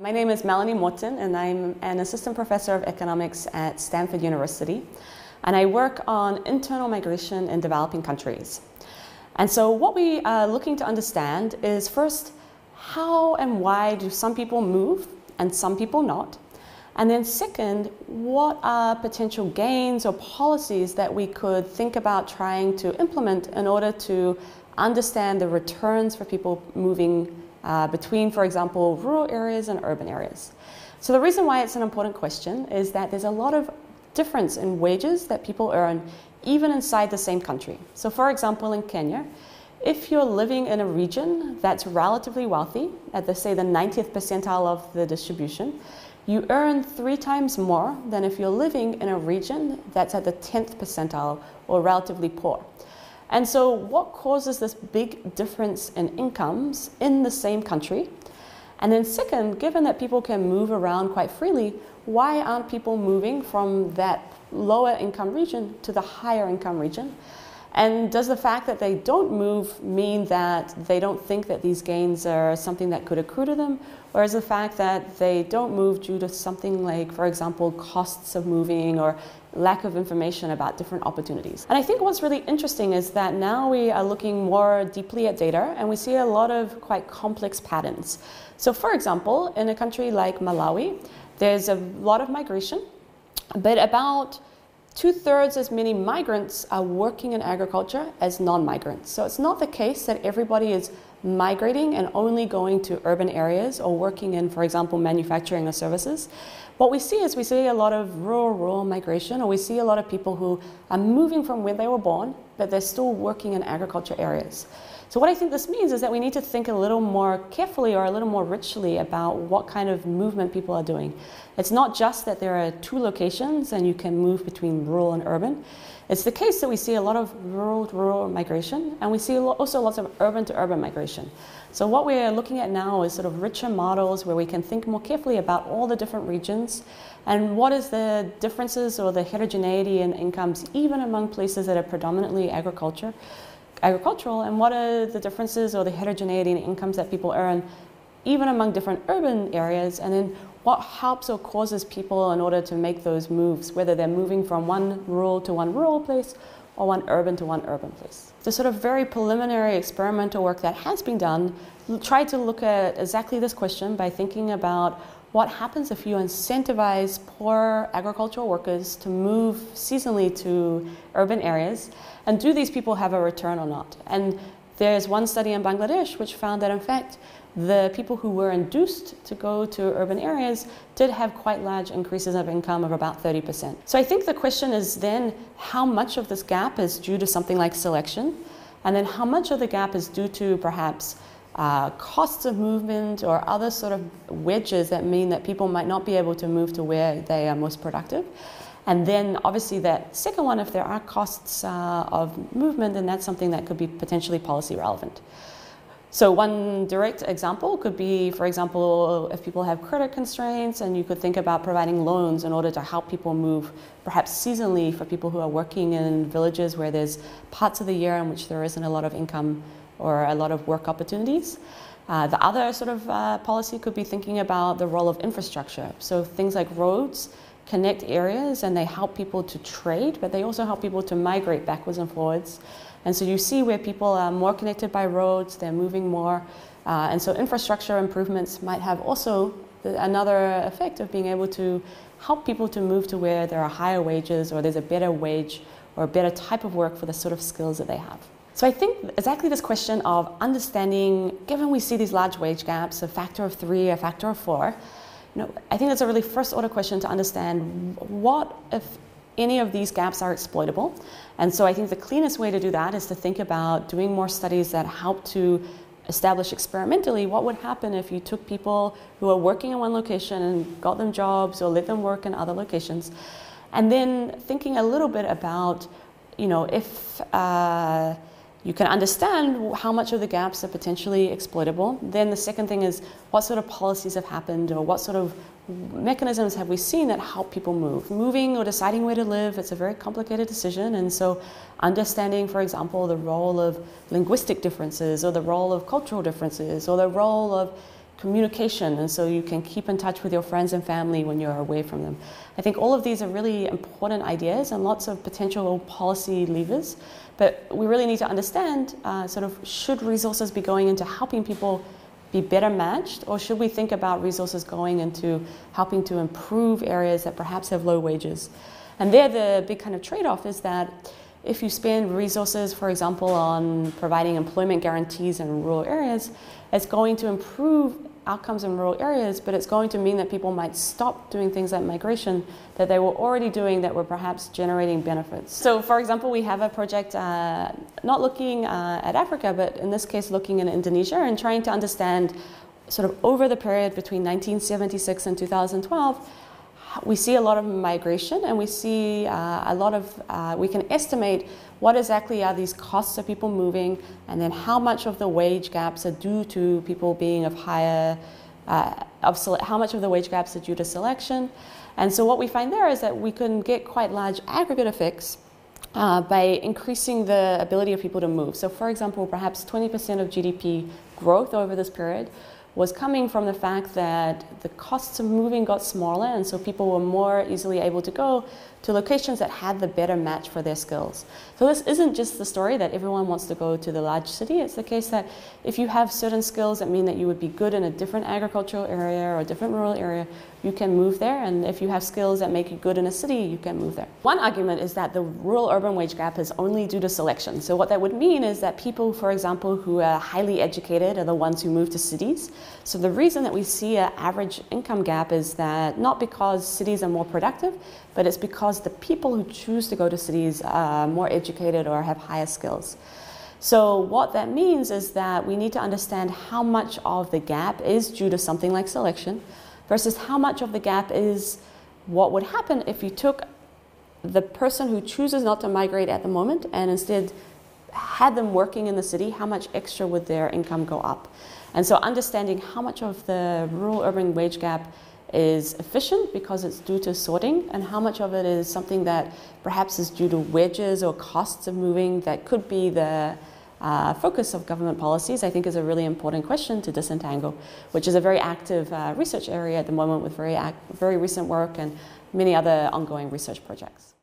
My name is Melanie Morten, and I'm an assistant professor of economics at Stanford University. And I work on internal migration in developing countries. And so, what we are looking to understand is first, how and why do some people move and some people not? And then, second, what are potential gains or policies that we could think about trying to implement in order to understand the returns for people moving uh, between, for example, rural areas and urban areas. So the reason why it's an important question is that there's a lot of difference in wages that people earn even inside the same country. So for example, in Kenya, if you're living in a region that's relatively wealthy, at the say the 90th percentile of the distribution, you earn three times more than if you're living in a region that's at the 10th percentile or relatively poor. And so, what causes this big difference in incomes in the same country? And then, second, given that people can move around quite freely, why aren't people moving from that lower income region to the higher income region? And does the fact that they don't move mean that they don't think that these gains are something that could accrue to them? Or is the fact that they don't move due to something like, for example, costs of moving or lack of information about different opportunities? And I think what's really interesting is that now we are looking more deeply at data and we see a lot of quite complex patterns. So, for example, in a country like Malawi, there's a lot of migration, but about two thirds as many migrants are working in agriculture as non migrants. So it's not the case that everybody is migrating and only going to urban areas or working in, for example, manufacturing or services. What we see is we see a lot of rural, rural migration, or we see a lot of people who are moving from where they were born, but they're still working in agriculture areas. So, what I think this means is that we need to think a little more carefully or a little more richly about what kind of movement people are doing. It's not just that there are two locations and you can move between rural and urban. It's the case that we see a lot of rural to rural migration and we see also lots of urban to urban migration. So, what we're looking at now is sort of richer models where we can think more carefully about all the different regions and what is the differences or the heterogeneity in incomes, even among places that are predominantly agriculture agricultural? And what are the differences or the heterogeneity in incomes that people earn even among different urban areas? And then what helps or causes people in order to make those moves whether they're moving from one rural to one rural place or one urban to one urban place? The sort of very preliminary experimental work that has been done tried to look at exactly this question by thinking about what happens if you incentivize poor agricultural workers to move seasonally to urban areas? And do these people have a return or not? And there's one study in Bangladesh which found that, in fact, the people who were induced to go to urban areas did have quite large increases of income of about 30%. So I think the question is then how much of this gap is due to something like selection? And then how much of the gap is due to perhaps uh, costs of movement or other sort of wedges that mean that people might not be able to move to where they are most productive. And then, obviously, that second one, if there are costs uh, of movement, then that's something that could be potentially policy relevant. So, one direct example could be, for example, if people have credit constraints, and you could think about providing loans in order to help people move, perhaps seasonally, for people who are working in villages where there's parts of the year in which there isn't a lot of income or a lot of work opportunities. Uh, the other sort of uh, policy could be thinking about the role of infrastructure. So things like roads connect areas and they help people to trade, but they also help people to migrate backwards and forwards. And so you see where people are more connected by roads, they're moving more. Uh, and so infrastructure improvements might have also the, another effect of being able to help people to move to where there are higher wages or there's a better wage or a better type of work for the sort of skills that they have. So I think exactly this question of understanding, given we see these large wage gaps, a factor of three, a factor of four, you know, I think that's a really first order question to understand what if any of these gaps are exploitable. And so I think the cleanest way to do that is to think about doing more studies that help to establish experimentally what would happen if you took people who are working in one location and got them jobs or let them work in other locations. And then thinking a little bit about, you know, if uh, you can understand how much of the gaps are potentially exploitable. Then the second thing is what sort of policies have happened or what sort of mechanisms have we seen that help people move? Moving or deciding where to live, it's a very complicated decision. And so understanding, for example, the role of linguistic differences or the role of cultural differences or the role of communication, and so you can keep in touch with your friends and family when you're away from them. I think all of these are really important ideas and lots of potential policy levers, but we really need to understand uh, sort of should resources be going into helping people be better matched, or should we think about resources going into helping to improve areas that perhaps have low wages? And there, the big kind of trade off is that if you spend resources, for example, on providing employment guarantees in rural areas, it's going to improve outcomes in rural areas, but it's going to mean that people might stop doing things like migration that they were already doing that were perhaps generating benefits. So, for example, we have a project uh, not looking uh, at Africa, but in this case, looking in Indonesia and trying to understand sort of over the period between 1976 and 2012 we see a lot of migration and we see uh, a lot of, uh, we can estimate what exactly are these costs of people moving and then how much of the wage gaps are due to people being of higher, uh, of how much of the wage gaps are due to selection. And so what we find there is that we can get quite large aggregate effects uh, by increasing the ability of people to move. So for example, perhaps 20% of GDP growth over this period was coming from the fact that the costs of moving got smaller, and so people were more easily able to go to locations that had the better match for their skills. So this isn't just the story that everyone wants to go to the large city. It's the case that if you have certain skills that mean that you would be good in a different agricultural area or a different rural area, you can move there. And if you have skills that make you good in a city, you can move there. One argument is that the rural urban wage gap is only due to selection. So what that would mean is that people, for example, who are highly educated are the ones who move to cities. So the reason that we see an average income gap is that not because cities are more productive, but it's because the people who choose to go to cities are more educated or have higher skills. So, what that means is that we need to understand how much of the gap is due to something like selection versus how much of the gap is what would happen if you took the person who chooses not to migrate at the moment and instead had them working in the city, how much extra would their income go up? And so, understanding how much of the rural urban wage gap is efficient because it's due to sorting, and how much of it is something that perhaps is due to wages or costs of moving that could be the uh, focus of government policies, I think is a really important question to disentangle, which is a very active uh, research area at the moment with very, very recent work and many other ongoing research projects.